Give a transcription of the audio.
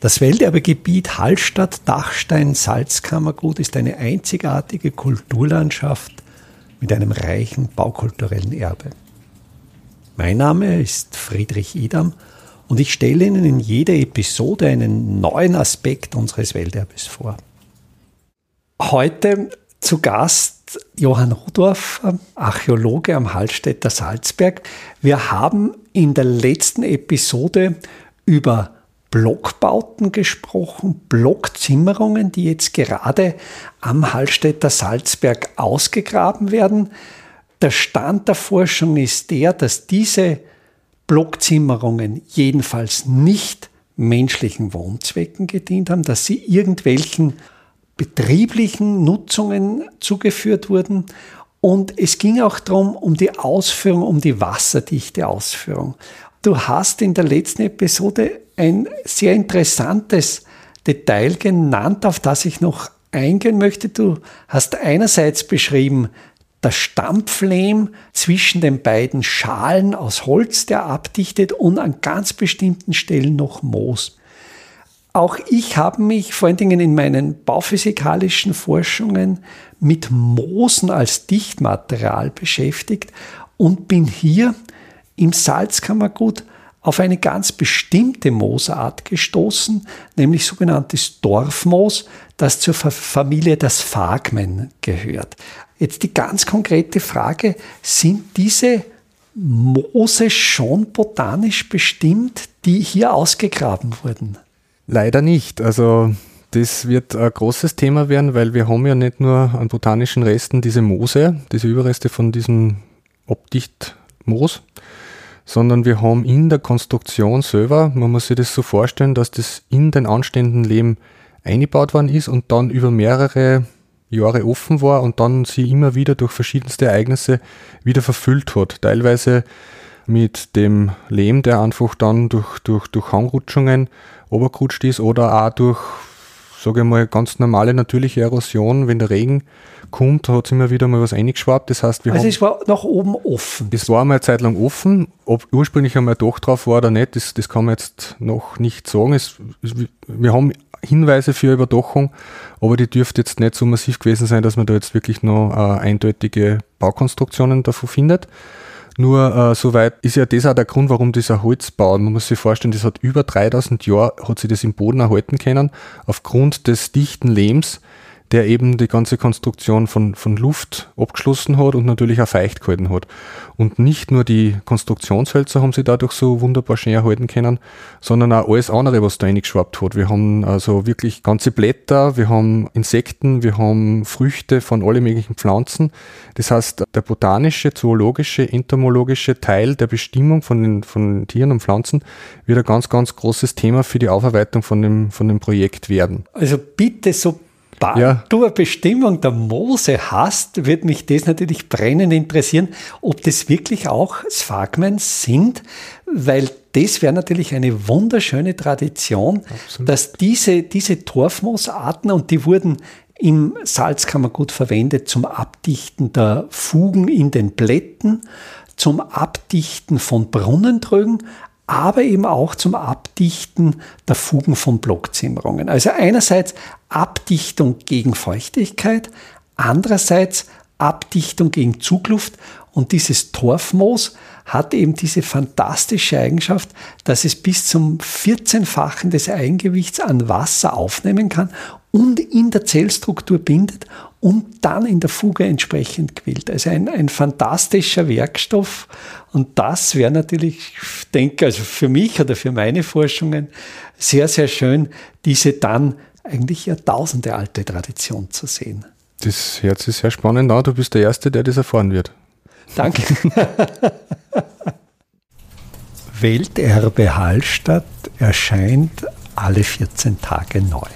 Das Welterbegebiet Hallstatt-Dachstein-Salzkammergut ist eine einzigartige Kulturlandschaft mit einem reichen baukulturellen Erbe. Mein Name ist Friedrich Idam und ich stelle Ihnen in jeder Episode einen neuen Aspekt unseres Welterbes vor. Heute zu Gast Johann Rudorf, Archäologe am Hallstätter Salzberg. Wir haben in der letzten Episode über Blockbauten gesprochen, Blockzimmerungen, die jetzt gerade am Hallstätter Salzberg ausgegraben werden. Der Stand der Forschung ist der, dass diese Blockzimmerungen jedenfalls nicht menschlichen Wohnzwecken gedient haben, dass sie irgendwelchen betrieblichen Nutzungen zugeführt wurden. Und es ging auch darum, um die Ausführung, um die wasserdichte Ausführung. Du hast in der letzten Episode ein sehr interessantes Detail genannt, auf das ich noch eingehen möchte. Du hast einerseits beschrieben, der Stampflehm zwischen den beiden Schalen aus Holz, der abdichtet und an ganz bestimmten Stellen noch Moos. Auch ich habe mich vor allen Dingen in meinen bauphysikalischen Forschungen mit Moosen als Dichtmaterial beschäftigt und bin hier im Salzkammergut auf eine ganz bestimmte Moosart gestoßen, nämlich sogenanntes Dorfmoos, das zur Familie des Phagmen gehört. Jetzt die ganz konkrete Frage, sind diese Moose schon botanisch bestimmt, die hier ausgegraben wurden? Leider nicht. Also das wird ein großes Thema werden, weil wir haben ja nicht nur an botanischen Resten diese Moose, diese Überreste von diesem Obdichtmoos, sondern wir haben in der Konstruktion selber, man muss sich das so vorstellen, dass das in den anstehenden Lehm eingebaut worden ist und dann über mehrere Jahre offen war und dann sie immer wieder durch verschiedenste Ereignisse wieder verfüllt hat. Teilweise mit dem Lehm, der einfach dann durch, durch, durch Hangrutschungen obergerutscht ist oder auch durch, sage ich mal, ganz normale natürliche Erosion, wenn der Regen kommt, hat es immer wieder mal was eingeschwappt. Das heißt, wir also haben, es war nach oben offen. Es war mal eine Zeit lang offen. Ob ursprünglich einmal doch drauf war oder nicht, das, das kann man jetzt noch nicht sagen. Es, wir haben Hinweise für Überdachung, aber die dürfte jetzt nicht so massiv gewesen sein, dass man da jetzt wirklich noch äh, eindeutige Baukonstruktionen davon findet. Nur äh, soweit ist ja das auch der Grund, warum dieser Holzbau, man muss sich vorstellen, das hat über 3000 Jahre, hat sich das im Boden erhalten können, aufgrund des dichten Lehms, der eben die ganze Konstruktion von, von Luft abgeschlossen hat und natürlich auch feucht gehalten hat. Und nicht nur die Konstruktionshölzer haben sie dadurch so wunderbar schön erhalten können, sondern auch alles andere, was da reingeschwappt hat. Wir haben also wirklich ganze Blätter, wir haben Insekten, wir haben Früchte von alle möglichen Pflanzen. Das heißt, der botanische, zoologische, entomologische Teil der Bestimmung von den, von Tieren und Pflanzen wird ein ganz, ganz großes Thema für die Aufarbeitung von dem, von dem Projekt werden. Also bitte so Sobald ja. du eine Bestimmung der Mose hast, wird mich das natürlich brennend interessieren, ob das wirklich auch Sphagmen sind, weil das wäre natürlich eine wunderschöne Tradition, Absolut. dass diese, diese Torfmoosarten, und die wurden im Salzkammergut verwendet zum Abdichten der Fugen in den Blättern, zum Abdichten von Brunnentrögen, aber eben auch zum Abdichten der Fugen von Blockzimmerungen. Also einerseits Abdichtung gegen Feuchtigkeit, andererseits Abdichtung gegen Zugluft und dieses Torfmoos hat eben diese fantastische Eigenschaft, dass es bis zum 14-fachen des Eigengewichts an Wasser aufnehmen kann und in der Zellstruktur bindet und dann in der Fuge entsprechend quillt. Also ein, ein fantastischer Werkstoff und das wäre natürlich, ich denke, also für mich oder für meine Forschungen sehr, sehr schön, diese dann eigentlich Jahrtausende alte Tradition zu sehen. Das hört sich sehr spannend an. Du bist der Erste, der das erfahren wird. Danke. Welterbe Hallstatt erscheint alle 14 Tage neu.